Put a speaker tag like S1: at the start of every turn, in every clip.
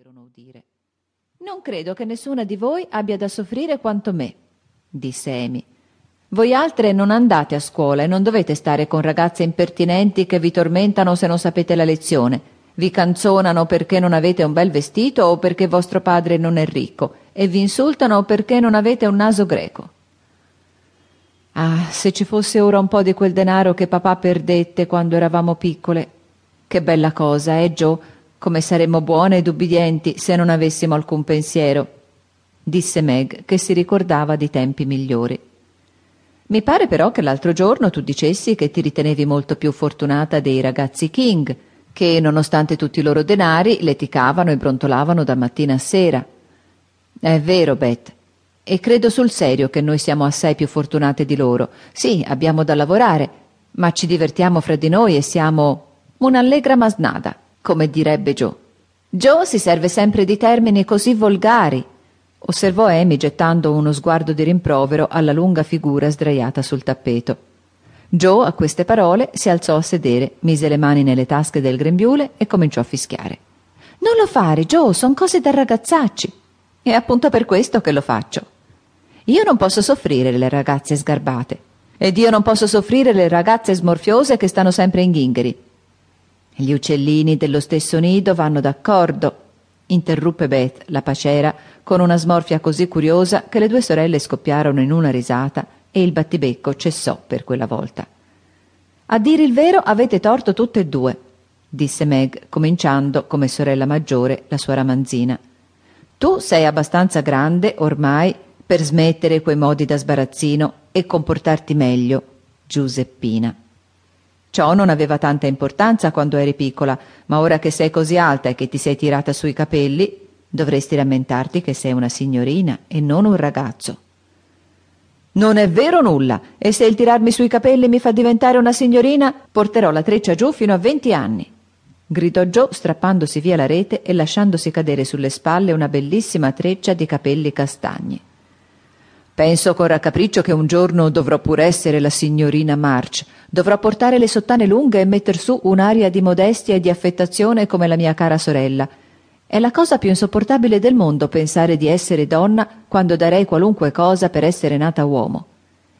S1: poterono udire. Non credo che nessuna di voi abbia da soffrire quanto me, disse Amy. Voi altre non andate a scuola e non dovete stare con ragazze impertinenti che vi tormentano se non sapete la lezione, vi canzonano perché non avete un bel vestito o perché vostro padre non è ricco e vi insultano perché non avete un naso greco. Ah, se ci fosse ora un po' di quel denaro che papà perdette quando eravamo piccole. Che bella cosa, eh, Joe? Come saremmo buone ed ubbidienti se non avessimo alcun pensiero, disse Meg, che si ricordava di tempi migliori. Mi pare però che l'altro giorno tu dicessi che ti ritenevi molto più fortunata dei ragazzi King, che nonostante tutti i loro denari leticavano e brontolavano da mattina a sera. È vero, Beth, e credo sul serio che noi siamo assai più fortunate di loro. Sì, abbiamo da lavorare, ma ci divertiamo fra di noi e siamo un'allegra masnada come direbbe Joe. Joe si serve sempre di termini così volgari, osservò Amy gettando uno sguardo di rimprovero alla lunga figura sdraiata sul tappeto. Joe, a queste parole, si alzò a sedere, mise le mani nelle tasche del grembiule e cominciò a fischiare. Non lo fare, Joe, son cose da ragazzacci. È appunto per questo che lo faccio. Io non posso soffrire le ragazze sgarbate. Ed io non posso soffrire le ragazze smorfiose che stanno sempre in ghingheri. Gli uccellini dello stesso nido vanno d'accordo, interruppe Beth, la pacera, con una smorfia così curiosa che le due sorelle scoppiarono in una risata e il battibecco cessò per quella volta. A dire il vero avete torto tutte e due, disse Meg, cominciando, come sorella maggiore, la sua ramanzina. Tu sei abbastanza grande, ormai, per smettere quei modi da sbarazzino e comportarti meglio, Giuseppina. Ciò non aveva tanta importanza quando eri piccola, ma ora che sei così alta e che ti sei tirata sui capelli, dovresti rammentarti che sei una signorina e non un ragazzo. Non è vero nulla, e se il tirarmi sui capelli mi fa diventare una signorina, porterò la treccia giù fino a venti anni. gridò Joe strappandosi via la rete e lasciandosi cadere sulle spalle una bellissima treccia di capelli castagni. Penso con raccapriccio che un giorno dovrò pur essere la signorina March. Dovrò portare le sottane lunghe e metter su un'aria di modestia e di affettazione come la mia cara sorella. È la cosa più insopportabile del mondo pensare di essere donna quando darei qualunque cosa per essere nata uomo.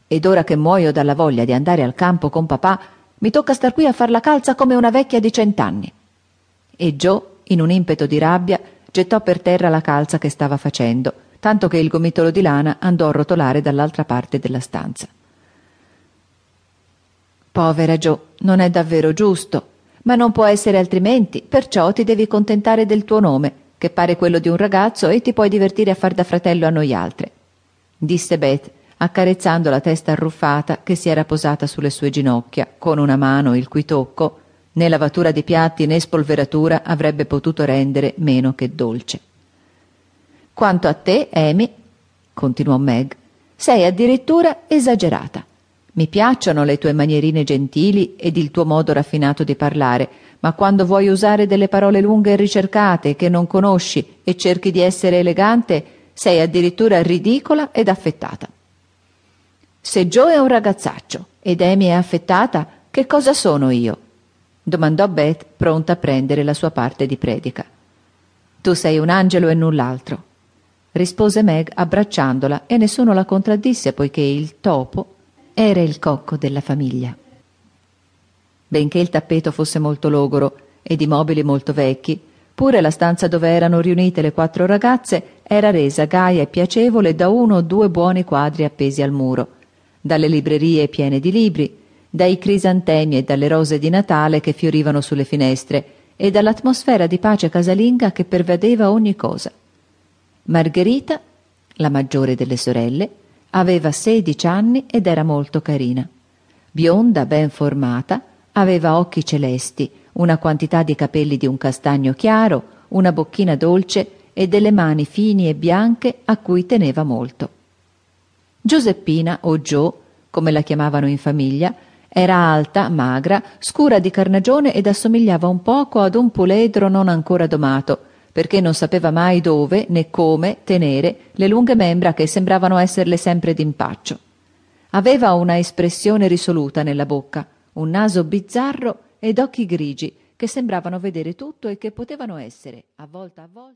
S1: Ed ora che muoio dalla voglia di andare al campo con papà, mi tocca star qui a far la calza come una vecchia di cent'anni. E Joe, in un impeto di rabbia, gettò per terra la calza che stava facendo tanto che il gomitolo di lana andò a rotolare dall'altra parte della stanza. Povera Jo, non è davvero giusto, ma non può essere altrimenti, perciò ti devi contentare del tuo nome, che pare quello di un ragazzo, e ti puoi divertire a far da fratello a noi altre, disse Beth, accarezzando la testa arruffata che si era posata sulle sue ginocchia, con una mano il cui tocco, né lavatura di piatti né spolveratura avrebbe potuto rendere meno che dolce. Quanto a te, Amy, continuò Meg, sei addirittura esagerata. Mi piacciono le tue manierine gentili ed il tuo modo raffinato di parlare, ma quando vuoi usare delle parole lunghe e ricercate che non conosci e cerchi di essere elegante, sei addirittura ridicola ed affettata. Se Joe è un ragazzaccio ed Amy è affettata, che cosa sono io? domandò Beth, pronta a prendere la sua parte di predica. Tu sei un angelo e null'altro rispose Meg abbracciandola e nessuno la contraddisse poiché il topo era il cocco della famiglia. Benché il tappeto fosse molto logoro ed i mobili molto vecchi, pure la stanza dove erano riunite le quattro ragazze era resa gaia e piacevole da uno o due buoni quadri appesi al muro, dalle librerie piene di libri, dai crisantemi e dalle rose di Natale che fiorivano sulle finestre e dall'atmosfera di pace casalinga che pervadeva ogni cosa. Margherita, la maggiore delle sorelle, aveva sedici anni ed era molto carina. Bionda, ben formata, aveva occhi celesti, una quantità di capelli di un castagno chiaro, una bocchina dolce e delle mani fini e bianche a cui teneva molto. Giuseppina, o Gio, come la chiamavano in famiglia, era alta, magra, scura di carnagione ed assomigliava un poco ad un puledro non ancora domato, perché non sapeva mai dove né come tenere le lunghe membra che sembravano esserle sempre d'impaccio. Aveva una espressione risoluta nella bocca, un naso bizzarro ed occhi grigi che sembravano vedere tutto e che potevano essere, a volta a volta,